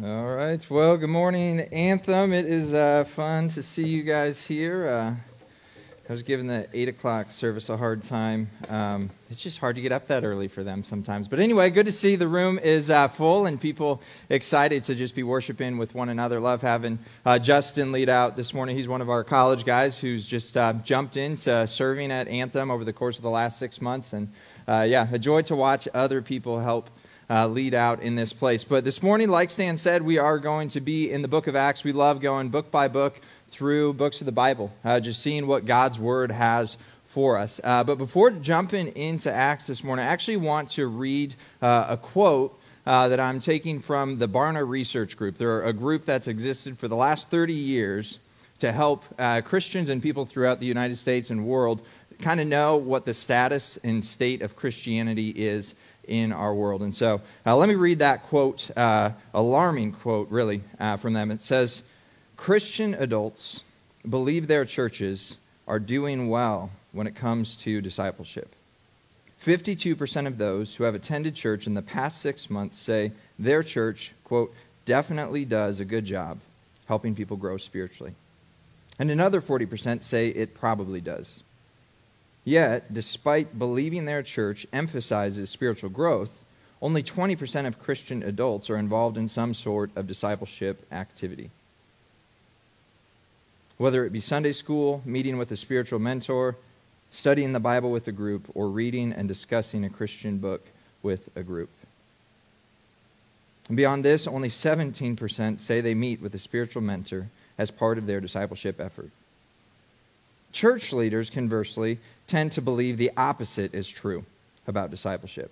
All right. Well, good morning, Anthem. It is uh, fun to see you guys here. Uh, I was giving the 8 o'clock service a hard time. Um, it's just hard to get up that early for them sometimes. But anyway, good to see the room is uh, full and people excited to just be worshiping with one another. Love having uh, Justin lead out this morning. He's one of our college guys who's just uh, jumped into serving at Anthem over the course of the last six months. And uh, yeah, a joy to watch other people help uh, lead out in this place. But this morning, like Stan said, we are going to be in the book of Acts. We love going book by book through books of the Bible, uh, just seeing what God's word has for us. Uh, but before jumping into Acts this morning, I actually want to read uh, a quote. Uh, that I'm taking from the Barna Research Group. They're a group that's existed for the last 30 years to help uh, Christians and people throughout the United States and world kind of know what the status and state of Christianity is in our world. And so uh, let me read that quote, uh, alarming quote, really, uh, from them. It says Christian adults believe their churches are doing well when it comes to discipleship. 52% of those who have attended church in the past six months say their church, quote, definitely does a good job helping people grow spiritually. And another 40% say it probably does. Yet, despite believing their church emphasizes spiritual growth, only 20% of Christian adults are involved in some sort of discipleship activity. Whether it be Sunday school, meeting with a spiritual mentor, studying the Bible with a group, or reading and discussing a Christian book with a group. And beyond this, only 17% say they meet with a spiritual mentor as part of their discipleship effort. Church leaders, conversely, tend to believe the opposite is true about discipleship.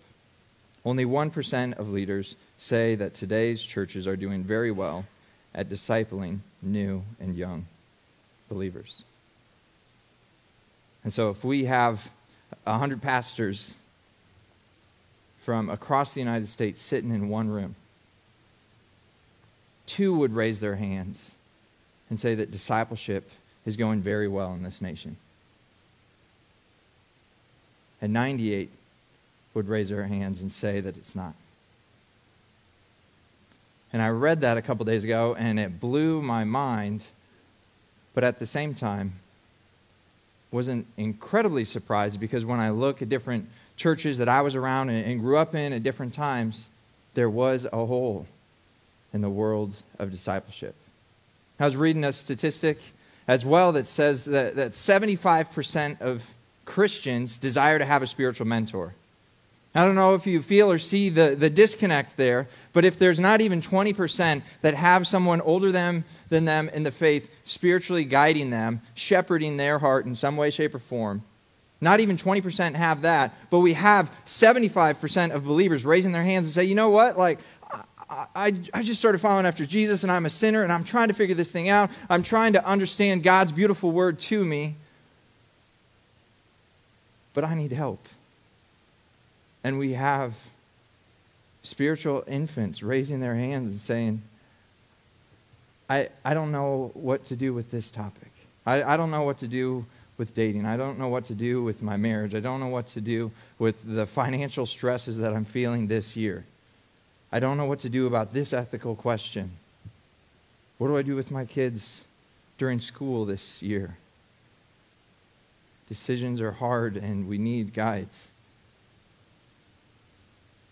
Only 1% of leaders say that today's churches are doing very well at discipling new and young believers. And so, if we have 100 pastors from across the United States sitting in one room, two would raise their hands and say that discipleship is going very well in this nation. And 98 would raise their hands and say that it's not. And I read that a couple days ago and it blew my mind, but at the same time, wasn't incredibly surprised because when I look at different churches that I was around and, grew up in at different times, there was a hole in the world of discipleship. I was reading a statistic as well that says that, that 75% of Christians desire to have a spiritual mentor. I don't know if you feel or see the, the disconnect there, but if there's not even 20% that have someone older them, than them in the faith spiritually guiding them, shepherding their heart in some way, shape, or form, not even 20% have that, but we have 75% of believers raising their hands and say, you know what? Like, I, I just started following after Jesus and I'm a sinner and I'm trying to figure this thing out. I'm trying to understand God's beautiful word to me. But I need help. And we have spiritual infants raising their hands and saying, I, I don't know what to do with this topic. I, I don't know what to do with dating. I don't know what to do with my marriage. I don't know what to do with the financial stresses that I'm feeling this year. I don't know what to do about this ethical question. What do I do with my kids during school this year? Decisions are hard and we need guides.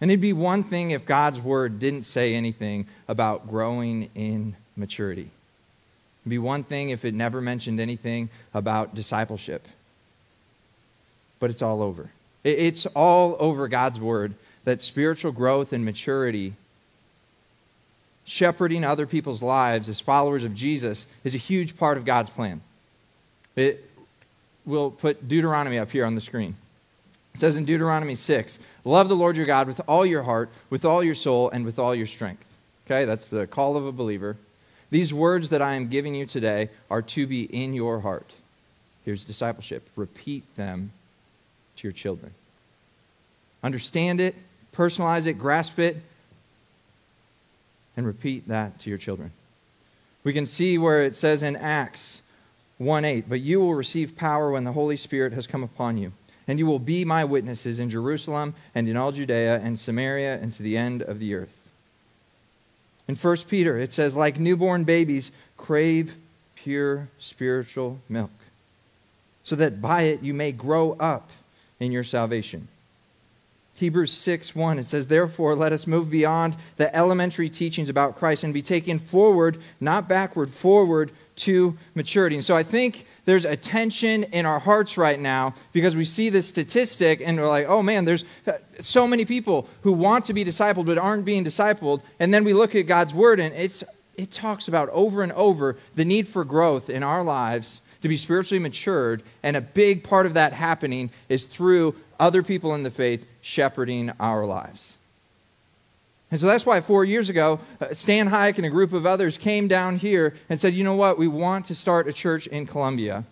And it'd be one thing if God's word didn't say anything about growing in maturity. It'd be one thing if it never mentioned anything about discipleship. But it's all over. It's all over God's word that spiritual growth and maturity, shepherding other people's lives as followers of Jesus, is a huge part of God's plan. It, we'll put Deuteronomy up here on the screen. It says in Deuteronomy 6 Love the Lord your God with all your heart, with all your soul, and with all your strength. Okay, that's the call of a believer. These words that I am giving you today are to be in your heart. Here's discipleship. Repeat them to your children. Understand it, personalize it, grasp it, and repeat that to your children. We can see where it says in Acts 1 8, but you will receive power when the Holy Spirit has come upon you, and you will be my witnesses in Jerusalem and in all Judea and Samaria and to the end of the earth. In 1 Peter, it says, like newborn babies, crave pure spiritual milk, so that by it you may grow up in your salvation. Hebrews 6 1, it says, Therefore, let us move beyond the elementary teachings about Christ and be taken forward, not backward, forward to maturity. And so I think there's a tension in our hearts right now because we see this statistic and we're like, oh man, there's uh, so many people who want to be discipled but aren't being discipled. And then we look at God's word and it's, it talks about over and over the need for growth in our lives to be spiritually matured. And a big part of that happening is through other people in the faith shepherding our lives. And so that's why four years ago, uh, Stan Hike and a group of others came down here and said, you know what, we want to start a church in Columbia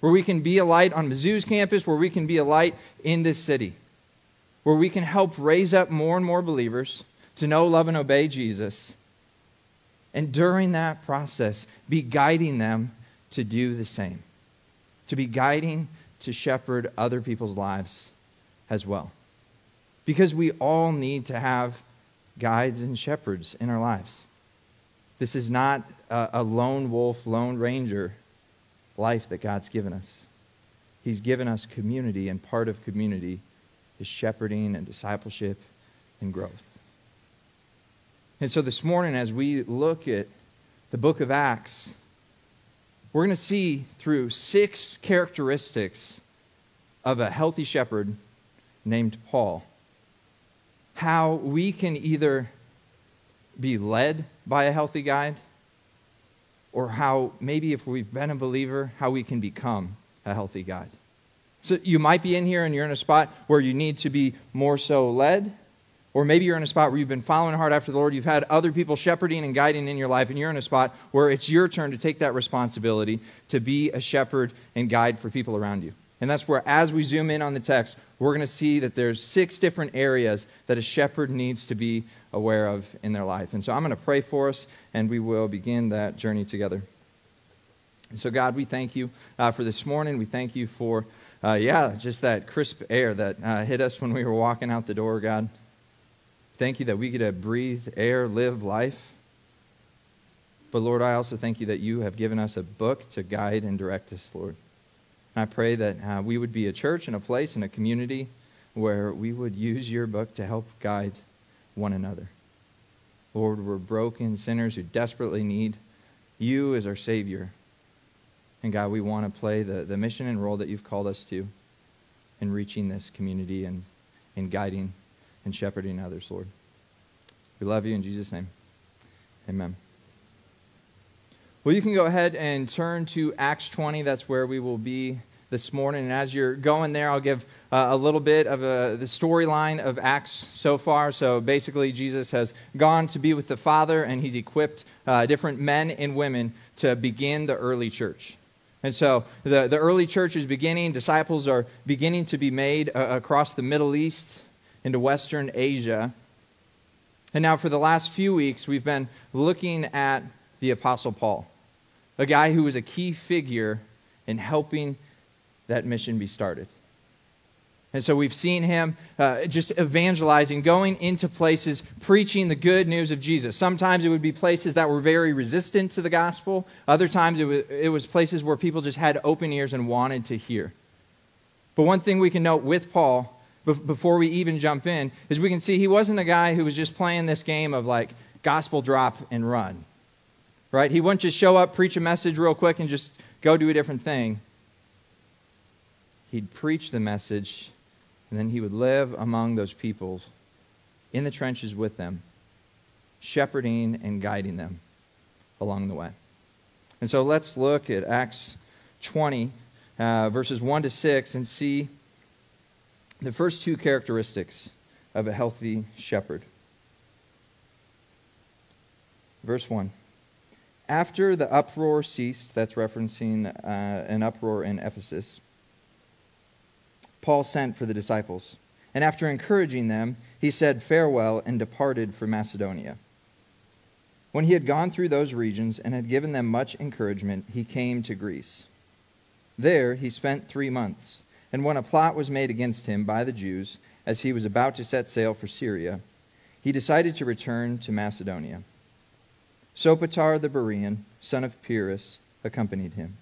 where we can be a light on Mizzou's campus, where we can be a light in this city, where we can help raise up more and more believers to know, love, and obey Jesus. And during that process, be guiding them to do the same, to be guiding to shepherd other people's lives as well. Because we all need to have guides and shepherds in our lives. This is not a, lone wolf, lone ranger life that God's given us. He's given us community, and part of community is shepherding and discipleship and growth. And so this morning, as we look at the book of Acts, we're going to see through six characteristics of a healthy shepherd named Paul how we can either be led by a healthy guide or how maybe if we've been a believer, how we can become a healthy guide. So you might be in here and you're in a spot where you need to be more so led, or maybe you're in a spot where you've been following hard after the Lord, you've had other people shepherding and guiding in your life, and you're in a spot where it's your turn to take that responsibility to be a shepherd and guide for people around you. And that's where, as we zoom in on the text, we're going to see that there's six different areas that a shepherd needs to be aware of in their life. And so I'm going to pray for us, and we will begin that journey together. And so, God, we thank you uh, for this morning. We thank you for, uh, yeah, just that crisp air that uh, hit us when we were walking out the door, God. Thank you that we get to breathe air, live life. But Lord, I also thank you that you have given us a book to guide and direct us, Lord. I pray that uh, we would be a church and a place and a community where we would use your book to help guide one another. Lord, we're broken sinners who desperately need you as our Savior. And God, we want to play the, the mission and role that you've called us to in reaching this community and in guiding and shepherding others, Lord. We love you in Jesus' name. Amen. Well, you can go ahead and turn to Acts 20. That's where we will be this morning. And as you're going there, I'll give uh, a little bit of a, the storyline of Acts so far. So basically, Jesus has gone to be with the Father, and he's equipped uh, different men and women to begin the early church. And so the, the early church is beginning, disciples are beginning to be made uh, across the Middle East into Western Asia. And now, for the last few weeks, we've been looking at the Apostle Paul, a guy who was a key figure in helping that mission be started. And so we've seen him uh, just evangelizing, going into places, preaching the good news of Jesus. Sometimes it would be places that were very resistant to the gospel. Other times it was, it was places where people just had open ears and wanted to hear. But one thing we can note with Paul, before we even jump in, is we can see he wasn't a guy who was just playing this game of like gospel drop and run right? He wouldn't just show up, preach a message real quick, and just go do a different thing. He'd preach the message, and then he would live among those people in the trenches with them, shepherding and guiding them along the way. And so let's look at Acts 20, uh, verses 1 to 6, and see the first two characteristics of a healthy shepherd. Verse 1. After the uproar ceased, that's referencing uh, an uproar in Ephesus, Paul sent for the disciples. And after encouraging them, he said farewell and departed for Macedonia. When he had gone through those regions and had given them much encouragement, he came to Greece. There he spent three months. And when a plot was made against him by the Jews, as he was about to set sail for Syria, he decided to return to Macedonia. Sopater the Berean, son of Pyrrhus, accompanied him.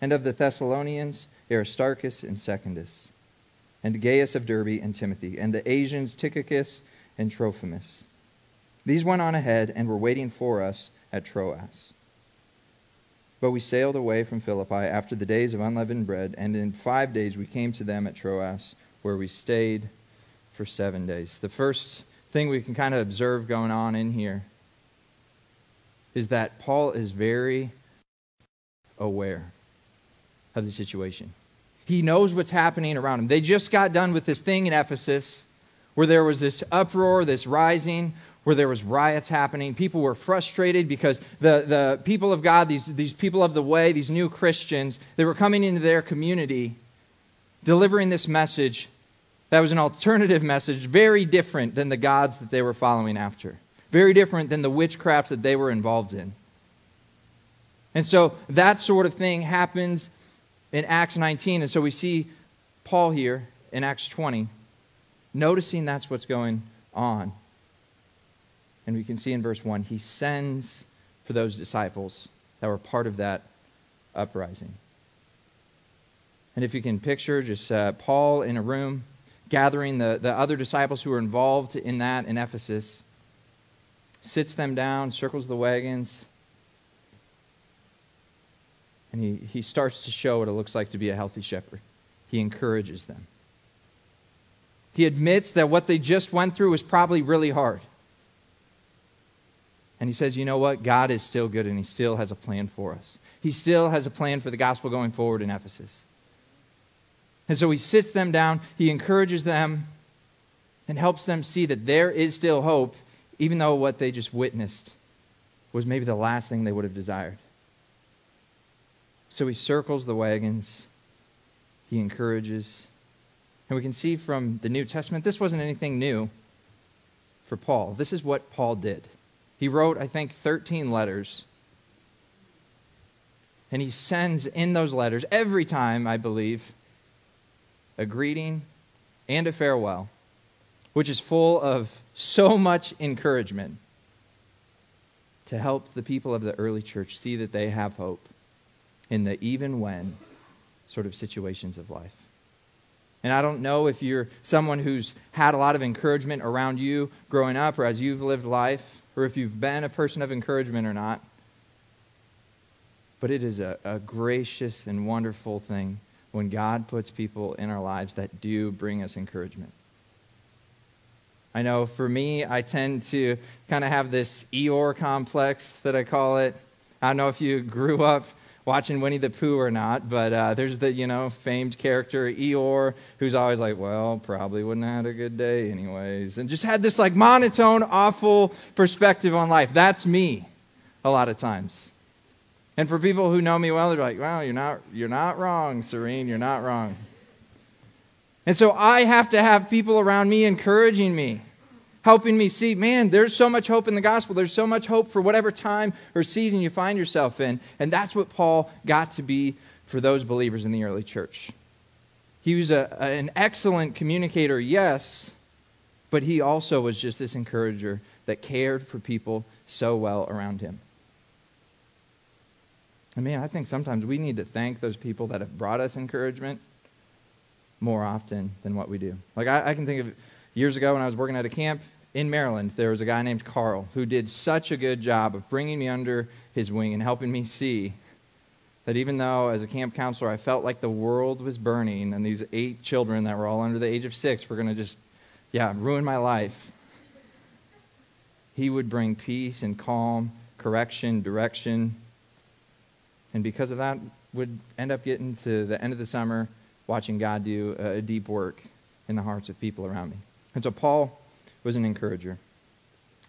And of the Thessalonians, Aristarchus and Secundus, and Gaius of Derbe and Timothy, and the Asians, Tychicus and Trophimus. These went on ahead and were waiting for us at Troas. But we sailed away from Philippi after the days of unleavened bread, and in five days we came to them at Troas, where we stayed for seven days. The first thing we can kind of observe going on in here is that Paul is very aware of the situation. He knows what's happening around him. They just got done with this thing in Ephesus where there was this uproar, this rising, where there was riots happening. People were frustrated because the, the people of God, these, these people of the way, these new Christians, they were coming into their community delivering this message that was an alternative message, very different than the gods that they were following after, very different than the witchcraft that they were involved in. And so that sort of thing happens in Acts 19. And so we see Paul here in Acts 20, noticing that's what's going on. And we can see in verse 1, he sends for those disciples that were part of that uprising. And if you can picture just uh, Paul in a room gathering the, the other disciples who were involved in that in Ephesus, sits them down, circles the wagons, and he, he starts to show what it looks like to be a healthy shepherd. He encourages them. He admits that what they just went through was probably really hard. And he says, you know what? God is still good and he still has a plan for us. He still has a plan for the gospel going forward in Ephesus. And so he sits them down, he encourages them, and helps them see that there is still hope, even though what they just witnessed was maybe the last thing they would have desired. So he circles the wagons, he encourages. And we can see from the New Testament, this wasn't anything new for Paul. This is what Paul did. He wrote, I think, 13 letters. And he sends in those letters every time, I believe, a greeting and a farewell, which is full of so much encouragement to help the people of the early church see that they have hope in the even when sort of situations of life. And I don't know if you're someone who's had a lot of encouragement around you growing up or as you've lived life, or if you've been a person of encouragement or not. But it is a, a gracious and wonderful thing when God puts people in our lives that do bring us encouragement. I know for me, I tend to kind of have this Eeyore complex that I call it. I don't know if you grew up watching Winnie the Pooh or not, but uh, there's the, you know, famed character Eeyore who's always like, well, probably wouldn't have had a good day anyways. And just had this like monotone, awful perspective on life. That's me a lot of times. And for people who know me well, they're like, well, you're not, you're not wrong, Serene, you're not wrong. And so I have to have people around me encouraging me helping me see, man, there's so much hope in the gospel. There's so much hope for whatever time or season you find yourself in. And that's what Paul got to be for those believers in the early church. He was a, an excellent communicator, yes, but he also was just this encourager that cared for people so well around him. I mean, I think sometimes we need to thank those people that have brought us encouragement more often than what we do. Like, I, I can think of years ago when I was working at a camp, in Maryland, there was a guy named Carl who did such a good job of bringing me under his wing and helping me see that even though, as a camp counselor, I felt like the world was burning and these eight children that were all under the age of six were going to just, yeah, ruin my life, he would bring peace and calm, correction, direction. And because of that, would end up getting to the end of the summer watching God do a deep work in the hearts of people around me. And so Paul was an encourager.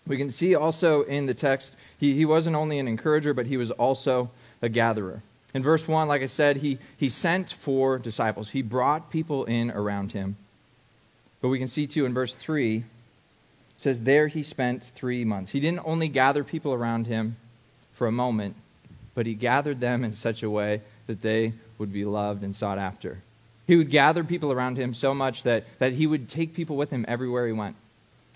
We can see also in the text, he, he wasn't only an encourager, but he was also a gatherer. In verse 1, like I said, he, he sent for disciples. He brought people in around him. But we can see too in verse 3, it says, There he spent three months. He didn't only gather people around him for a moment, but he gathered them in such a way that they would be loved and sought after. He would gather people around him so much that, that he would take people with him everywhere he went.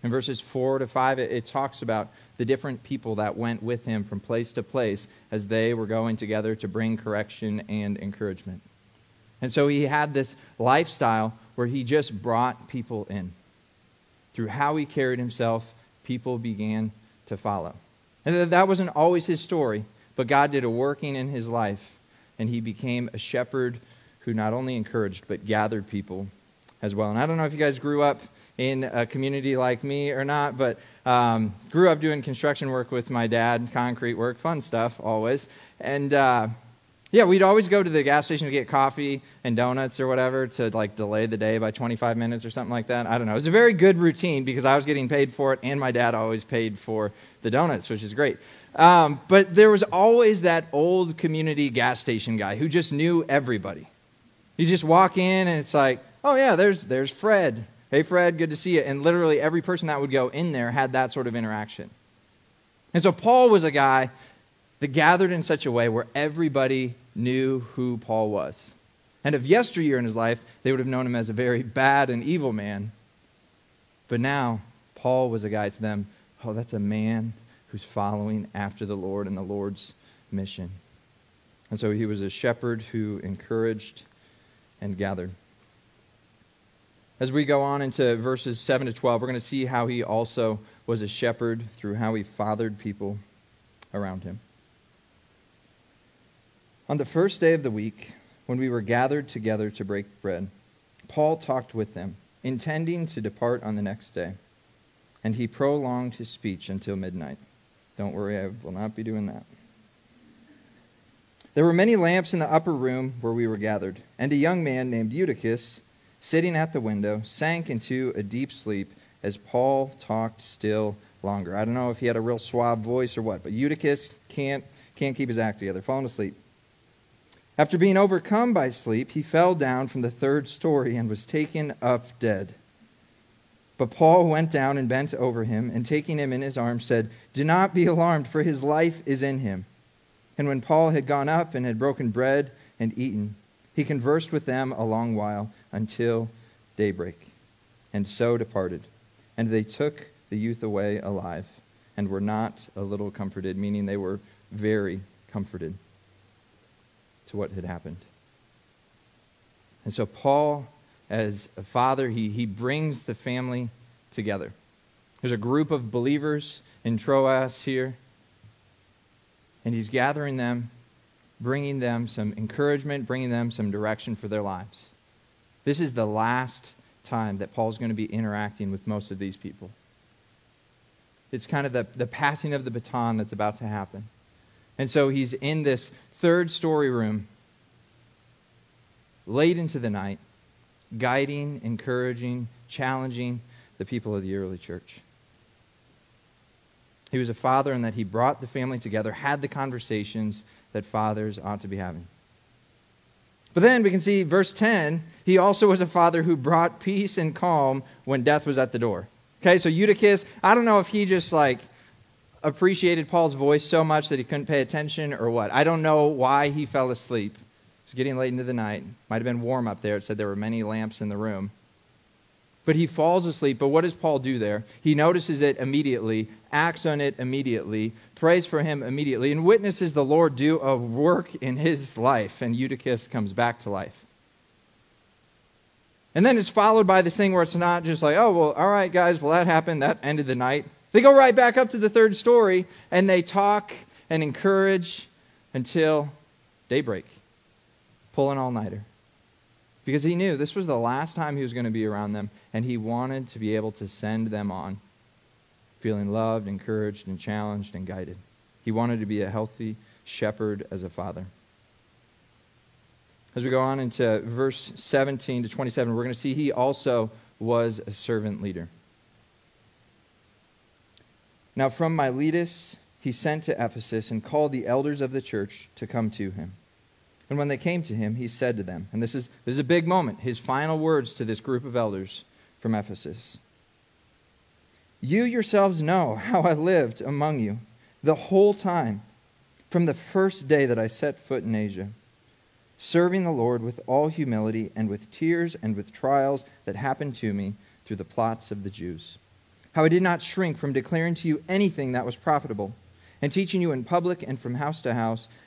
In verses 4 to 5, it, it talks about the different people that went with him from place to place as they were going together to bring correction and encouragement. And so he had this lifestyle where he just brought people in. Through how he carried himself, people began to follow. And that wasn't always his story, but God did a working in his life, and he became a shepherd who not only encouraged, but gathered people as well. And I don't know if you guys grew up in a community like me or not, but um, grew up doing construction work with my dad, concrete work, fun stuff always. And uh, yeah, we'd always go to the gas station to get coffee and donuts or whatever to like delay the day by 25 minutes or something like that. I don't know. It was a very good routine because I was getting paid for it and my dad always paid for the donuts, which is great. Um, but there was always that old community gas station guy who just knew everybody. You just walk in and it's like, oh yeah, there's there's Fred. Hey Fred, good to see you. And literally every person that would go in there had that sort of interaction. And so Paul was a guy that gathered in such a way where everybody knew who Paul was. And of yesteryear in his life, they would have known him as a very bad and evil man. But now, Paul was a guy to them oh, that's a man who's following after the Lord and the Lord's mission. And so he was a shepherd who encouraged and gathered. As we go on into verses 7 to 12, we're going to see how he also was a shepherd through how he fathered people around him. On the first day of the week, when we were gathered together to break bread, Paul talked with them, intending to depart on the next day. And he prolonged his speech until midnight. Don't worry, I will not be doing that. There were many lamps in the upper room where we were gathered, and a young man named Eutychus, sitting at the window, sank into a deep sleep as Paul talked still longer. I don't know if he had a real suave voice or what, but Eutychus can't, can't keep his act together, falling asleep. After being overcome by sleep, he fell down from the third story and was taken up dead. But Paul went down and bent over him, and taking him in his arms, said, Do not be alarmed, for his life is in him. And when Paul had gone up and had broken bread and eaten, he conversed with them a long while until daybreak, and so departed. And they took the youth away alive, and were not a little comforted, meaning they were very comforted to what had happened. And so, Paul, as a father, he, he brings the family together. There's a group of believers in Troas here, and he's gathering them, bringing them some encouragement, bringing them some direction for their lives. This is the last time that Paul's going to be interacting with most of these people. It's kind of the, the passing of the baton that's about to happen. And so he's in this third story room, late into the night, guiding, encouraging, challenging the people of the early church. He was a father in that he brought the family together, had the conversations that fathers ought to be having. But then we can see verse 10, he also was a father who brought peace and calm when death was at the door. Okay, so Eutychus, I don't know if he just like appreciated Paul's voice so much that he couldn't pay attention or what. I don't know why he fell asleep. It was getting late into the night. Might have been warm up there. It said there were many lamps in the room. But he falls asleep. But what does Paul do there? He notices it immediately, acts on it immediately, prays for him immediately, and witnesses the Lord do a work in his life. And Eutychus comes back to life. And then it's followed by this thing where it's not just like, oh, well, all right, guys, well, that happened. That ended the night. They go right back up to the third story and they talk and encourage until daybreak, pulling all nighter. Because he knew this was the last time he was going to be around them, and he wanted to be able to send them on, feeling loved, encouraged, and challenged and guided. He wanted to be a healthy shepherd as a father. As we go on into verse 17 to 27, we're going to see he also was a servant leader. Now, from Miletus, he sent to Ephesus and called the elders of the church to come to him. And when they came to him, he said to them, and this is, this is a big moment, his final words to this group of elders from Ephesus. You yourselves know how I lived among you the whole time, from the first day that I set foot in Asia, serving the Lord with all humility and with tears and with trials that happened to me through the plots of the Jews. How I did not shrink from declaring to you anything that was profitable, and teaching you in public and from house to house,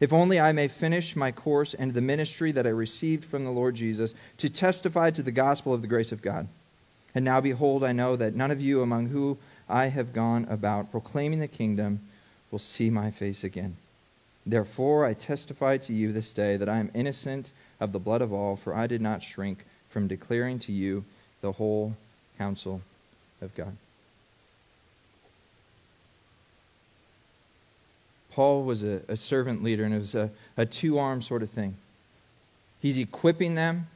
if only I may finish my course and the ministry that I received from the Lord Jesus to testify to the gospel of the grace of God. And now, behold, I know that none of you among whom I have gone about proclaiming the kingdom will see my face again. Therefore, I testify to you this day that I am innocent of the blood of all, for I did not shrink from declaring to you the whole counsel of God. Paul was a, a servant leader, and it was a, a two arm sort of thing. He's equipping them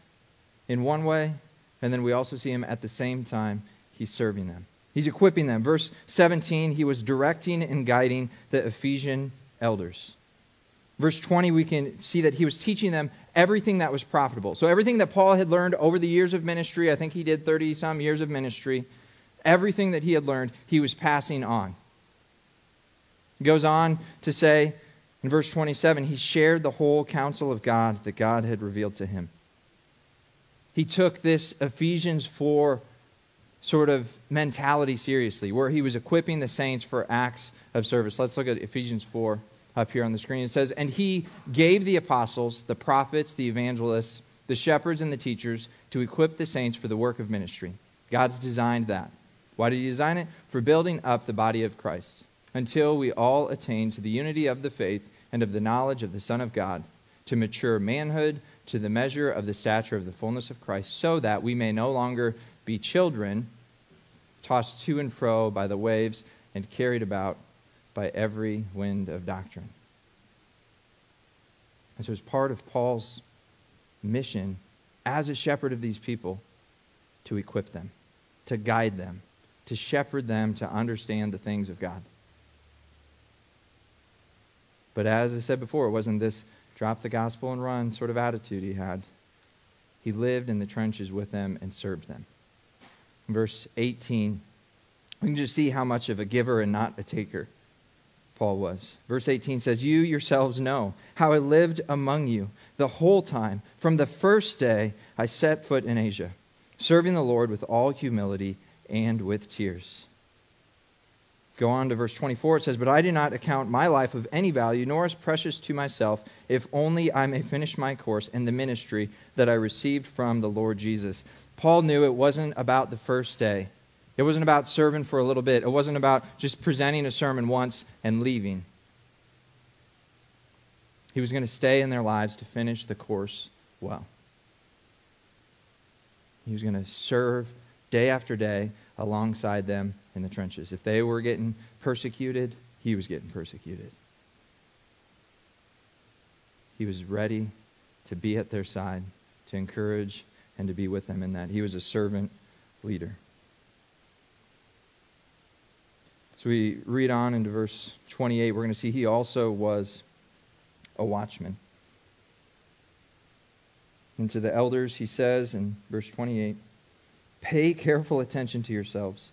in one way, and then we also see him at the same time, he's serving them. He's equipping them. Verse 17, he was directing and guiding the Ephesian elders. Verse 20, we can see that he was teaching them everything that was profitable. So, everything that Paul had learned over the years of ministry, I think he did 30 some years of ministry, everything that he had learned, he was passing on. Goes on to say in verse 27 he shared the whole counsel of God that God had revealed to him. He took this Ephesians 4 sort of mentality seriously, where he was equipping the saints for acts of service. Let's look at Ephesians 4 up here on the screen. It says, And he gave the apostles, the prophets, the evangelists, the shepherds, and the teachers to equip the saints for the work of ministry. God's designed that. Why did he design it? For building up the body of Christ until we all attain to the unity of the faith and of the knowledge of the Son of God, to mature manhood, to the measure of the stature of the fullness of Christ, so that we may no longer be children, tossed to and fro by the waves and carried about by every wind of doctrine. And so, as part of Paul's mission as a shepherd of these people, to equip them, to guide them, to shepherd them to understand the things of God. But as I said before, it wasn't this drop the gospel and run sort of attitude he had. He lived in the trenches with them and served them. In verse 18, we can just see how much of a giver and not a taker Paul was. Verse 18 says, You yourselves know how I lived among you the whole time, from the first day I set foot in Asia, serving the Lord with all humility and with tears Go on to verse 24. It says, But I do not account my life of any value, nor as precious to myself, if only I may finish my course in the ministry that I received from the Lord Jesus. Paul knew it wasn't about the first day. It wasn't about serving for a little bit. It wasn't about just presenting a sermon once and leaving. He was going to stay in their lives to finish the course well. He was going to serve day after day alongside them in the trenches. If they were getting persecuted, he was getting persecuted. He was ready to be at their side, to encourage, and to be with them in that. He was a servant leader. So we read on into verse 28. We're going to see he also was a watchman. And to the elders, he says in verse 28 Pay careful attention to yourselves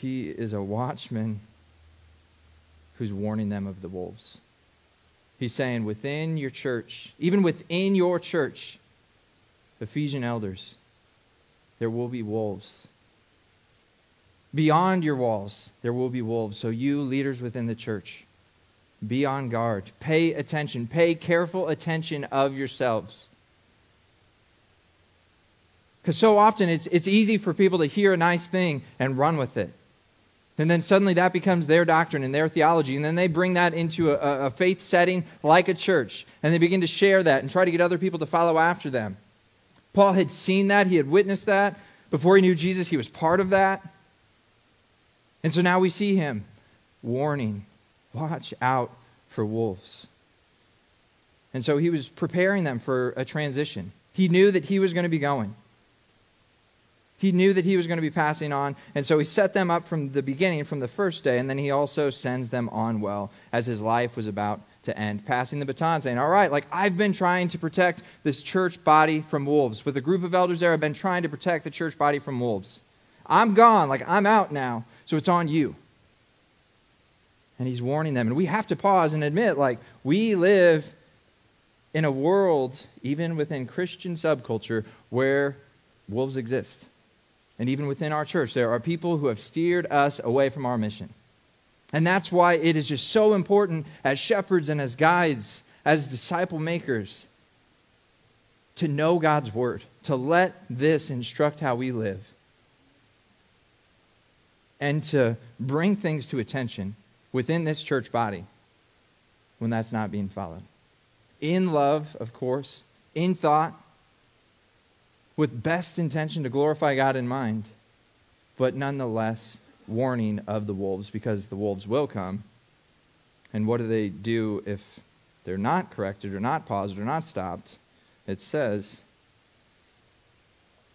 He is a watchman who's warning them of the wolves. He's saying, within your church, even within your church, Ephesian elders, there will be wolves. Beyond your walls, there will be wolves. So, you leaders within the church, be on guard. Pay attention. Pay careful attention of yourselves. Because so often it's, it's easy for people to hear a nice thing and run with it. And then suddenly that becomes their doctrine and their theology. And then they bring that into a, a faith setting like a church. And they begin to share that and try to get other people to follow after them. Paul had seen that, he had witnessed that. Before he knew Jesus, he was part of that. And so now we see him warning watch out for wolves. And so he was preparing them for a transition. He knew that he was going to be going. He knew that he was going to be passing on, and so he set them up from the beginning, from the first day, and then he also sends them on well as his life was about to end, passing the baton, saying, All right, like I've been trying to protect this church body from wolves. With a group of elders there, I've been trying to protect the church body from wolves. I'm gone, like I'm out now, so it's on you. And he's warning them. And we have to pause and admit, like, we live in a world, even within Christian subculture, where wolves exist. And even within our church, there are people who have steered us away from our mission. And that's why it is just so important as shepherds and as guides, as disciple makers, to know God's word, to let this instruct how we live, and to bring things to attention within this church body when that's not being followed. In love, of course, in thought, with best intention to glorify God in mind, but nonetheless warning of the wolves because the wolves will come. And what do they do if they're not corrected or not paused or not stopped? It says,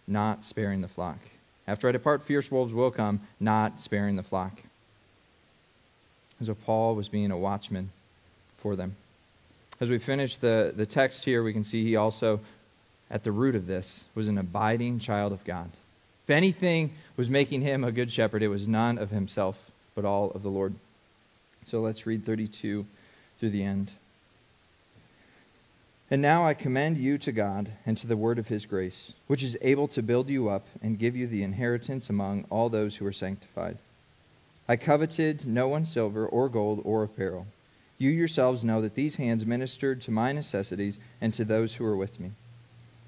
not sparing the flock. After I depart, fierce wolves will come, not sparing the flock. And so Paul was being a watchman for them. As we finish the, the text here, we can see he also at the root of this was an abiding child of God. If anything was making him a good shepherd, it was none of himself, but all of the Lord. So let's read 32 through the end. And now I commend you to God and to the word of his grace, which is able to build you up and give you the inheritance among all those who are sanctified. I coveted no one's silver or gold or apparel. You yourselves know that these hands ministered to my necessities and to those who were with me.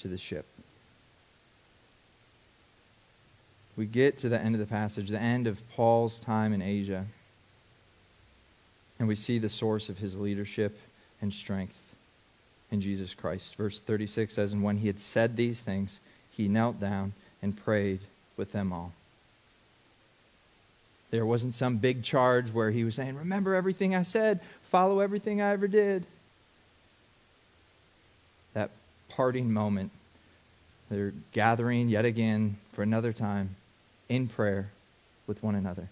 to the ship. We get to the end of the passage, the end of Paul's time in Asia, and we see the source of his leadership and strength in Jesus Christ. Verse 36 says, And when he had said these things, he knelt down and prayed with them all. There wasn't some big charge where he was saying, Remember everything I said, follow everything I ever did parting moment. They're gathering yet again for another time in prayer with one another,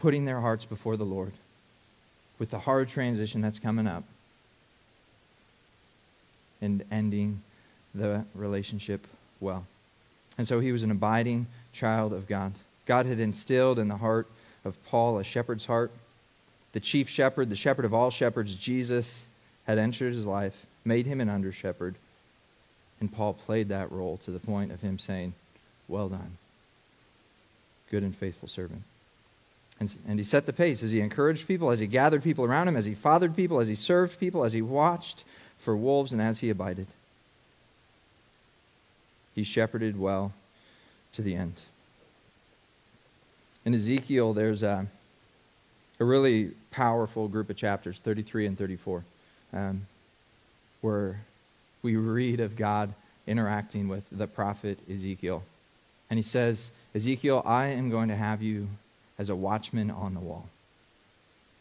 putting their hearts before the Lord with the hard transition that's coming up and ending the relationship well. And so he was an abiding child of God. God had instilled in the heart of Paul a shepherd's heart. The chief shepherd, the shepherd of all shepherds, Jesus, had entered his life, made him an under shepherd, and Paul played that role to the point of him saying, Well done, good and faithful servant. And, and he set the pace as he encouraged people, as he gathered people around him, as he fathered people, as he served people, as he watched for wolves, and as he abided. He shepherded well to the end. In Ezekiel, there's a, a really powerful group of chapters, 33 and 34 um, where we read of God interacting with the prophet Ezekiel. And he says, Ezekiel, I am going to have you as a watchman on the wall.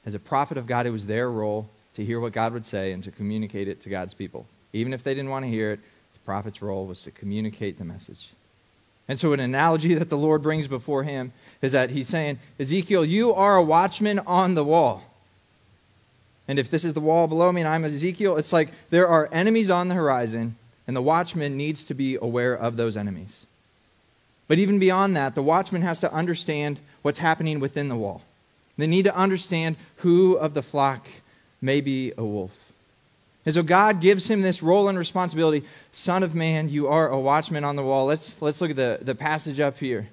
As a prophet of God, it was their role to hear what God would say and to communicate it to God's people. Even if they didn't want to hear it, the prophet's role was to communicate the message. And so, an analogy that the Lord brings before him is that he's saying, Ezekiel, you are a watchman on the wall. And if this is the wall below me and I'm Ezekiel, it's like there are enemies on the horizon, and the watchman needs to be aware of those enemies. But even beyond that, the watchman has to understand what's happening within the wall. They need to understand who of the flock may be a wolf. And so God gives him this role and responsibility. Son of man, you are a watchman on the wall. Let's, let's look at the, the passage up here.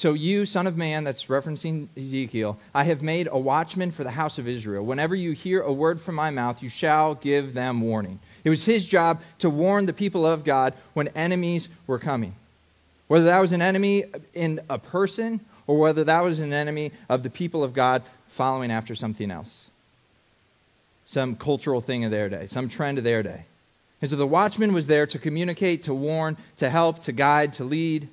So, you, son of man, that's referencing Ezekiel, I have made a watchman for the house of Israel. Whenever you hear a word from my mouth, you shall give them warning. It was his job to warn the people of God when enemies were coming. Whether that was an enemy in a person or whether that was an enemy of the people of God following after something else. Some cultural thing of their day, some trend of their day. And so the watchman was there to communicate, to warn, to help, to guide, to lead.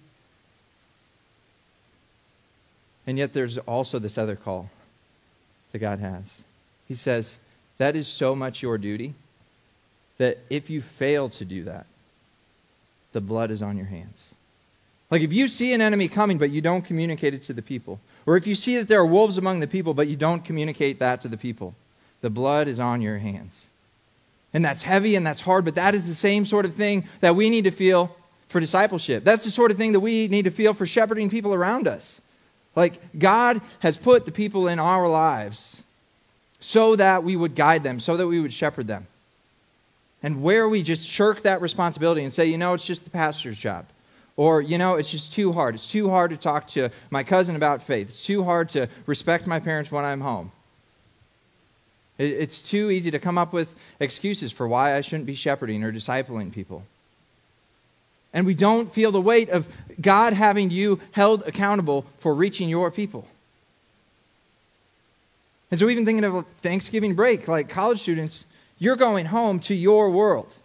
And yet there's also this other call that God has. He says, That is so much your duty that if you fail to do that, the blood is on your hands. Like if you see an enemy coming, but you don't communicate it to the people, or if you see that there are wolves among the people, but you don't communicate that to the people, the blood is on your hands. And that's heavy and that's hard, but that is the same sort of thing that we need to feel for discipleship. That's the sort of thing that we need to feel for shepherding people around us. Like God has put the people in our lives so that we would guide them, so that we would shepherd them. And where we just shirk that responsibility and say, you know, it's just the pastor's job. Or, you know, it's just too hard. It's too hard to talk to my cousin about faith. It's too hard to respect my parents when I'm home. It's too easy to come up with excuses for why I shouldn't be shepherding or discipling people. And we don't feel the weight of God having you held accountable for reaching your people. And so, even thinking of Thanksgiving break, like college students, you're going home to your world.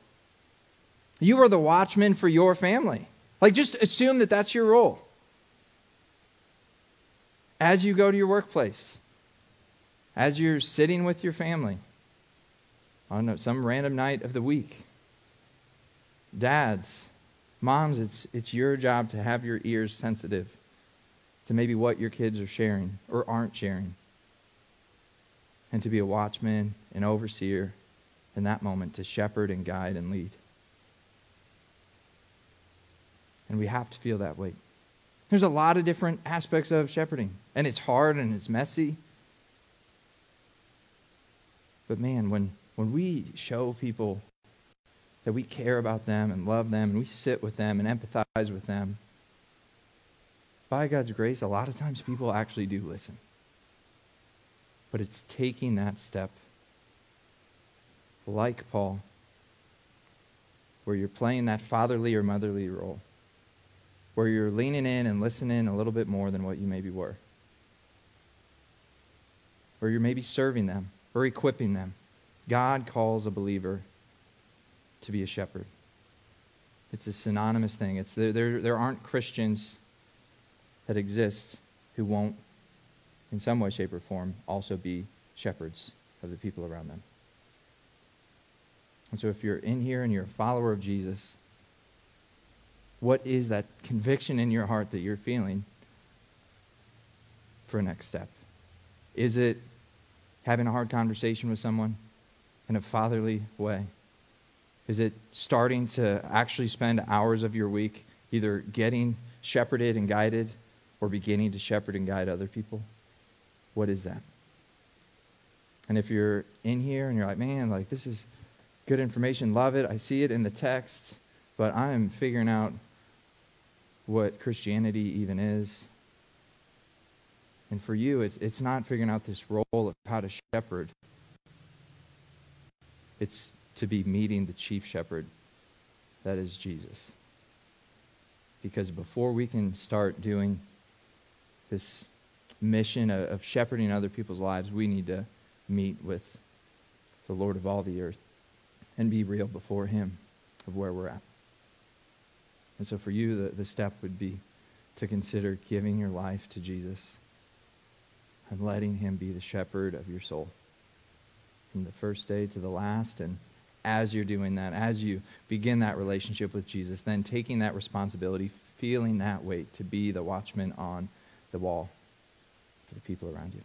You are the watchman for your family. Like, just assume that that's your role. As you go to your workplace, as you're sitting with your family on some random night of the week, dads, moms, it's, it's your job to have your ears sensitive to maybe what your kids are sharing or aren't sharing, and to be a watchman, an overseer in that moment to shepherd and guide and lead. And we have to feel that weight. There's a lot of different aspects of shepherding, and it's hard and it's messy. But man, when, when we show people that we care about them and love them and we sit with them and empathize with them, by God's grace, a lot of times people actually do listen. But it's taking that step, like Paul, where you're playing that fatherly or motherly role where you're leaning in and listening a little bit more than what you maybe were. Or you're maybe serving them or equipping them. God calls a believer to be a shepherd. It's a synonymous thing. It's there, there, there aren't Christians that exist who won't, in some way, shape, or form, also be shepherds of the people around them. And so if you're in here and you're a follower of Jesus, what is that conviction in your heart that you're feeling for a next step? Is it having a hard conversation with someone in a fatherly way? Is it starting to actually spend hours of your week either getting shepherded and guided or beginning to shepherd and guide other people? What is that? And if you're in here and you're like, man, like this is good information, love it, I see it in the text, but I'm figuring out what Christianity even is. And for you, it's, it's not figuring out this role of how to shepherd. It's to be meeting the chief shepherd, that is Jesus. Because before we can start doing this mission of, shepherding other people's lives, we need to meet with the Lord of all the earth and be real before Him of where we're at. And so for you, the, the step would be to consider giving your life to Jesus and letting him be the shepherd of your soul from the first day to the last. And as you're doing that, as you begin that relationship with Jesus, then taking that responsibility, feeling that weight to be the watchman on the wall for the people around you.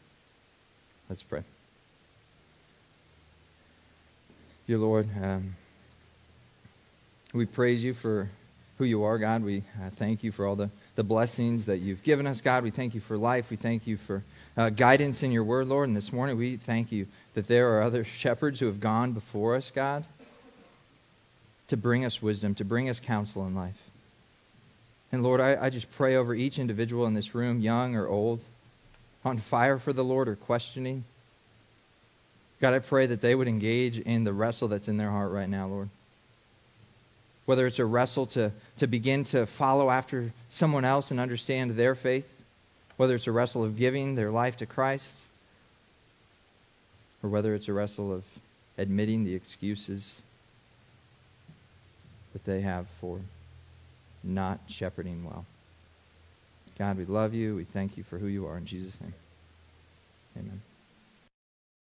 Let's pray. Dear Lord, um, We praise you for who you are, God. We uh, thank you for all the, the blessings that you've given us, God. We thank you for life. We thank you for uh, guidance in your word, Lord. And this morning we thank you that there are other shepherds who have gone before us, God, to bring us wisdom, to bring us counsel in life. And Lord, I, I just pray over each individual in this room, young or old, on fire for the Lord or questioning. God, I pray that they would engage in the wrestle that's in their heart right now, Lord. Whether it's a wrestle to, to begin to follow after someone else and understand their faith, whether it's a wrestle of giving their life to Christ, or whether it's a wrestle of admitting the excuses that they have for not shepherding well. God, we love you. We thank you for who you are. In Jesus' name, amen.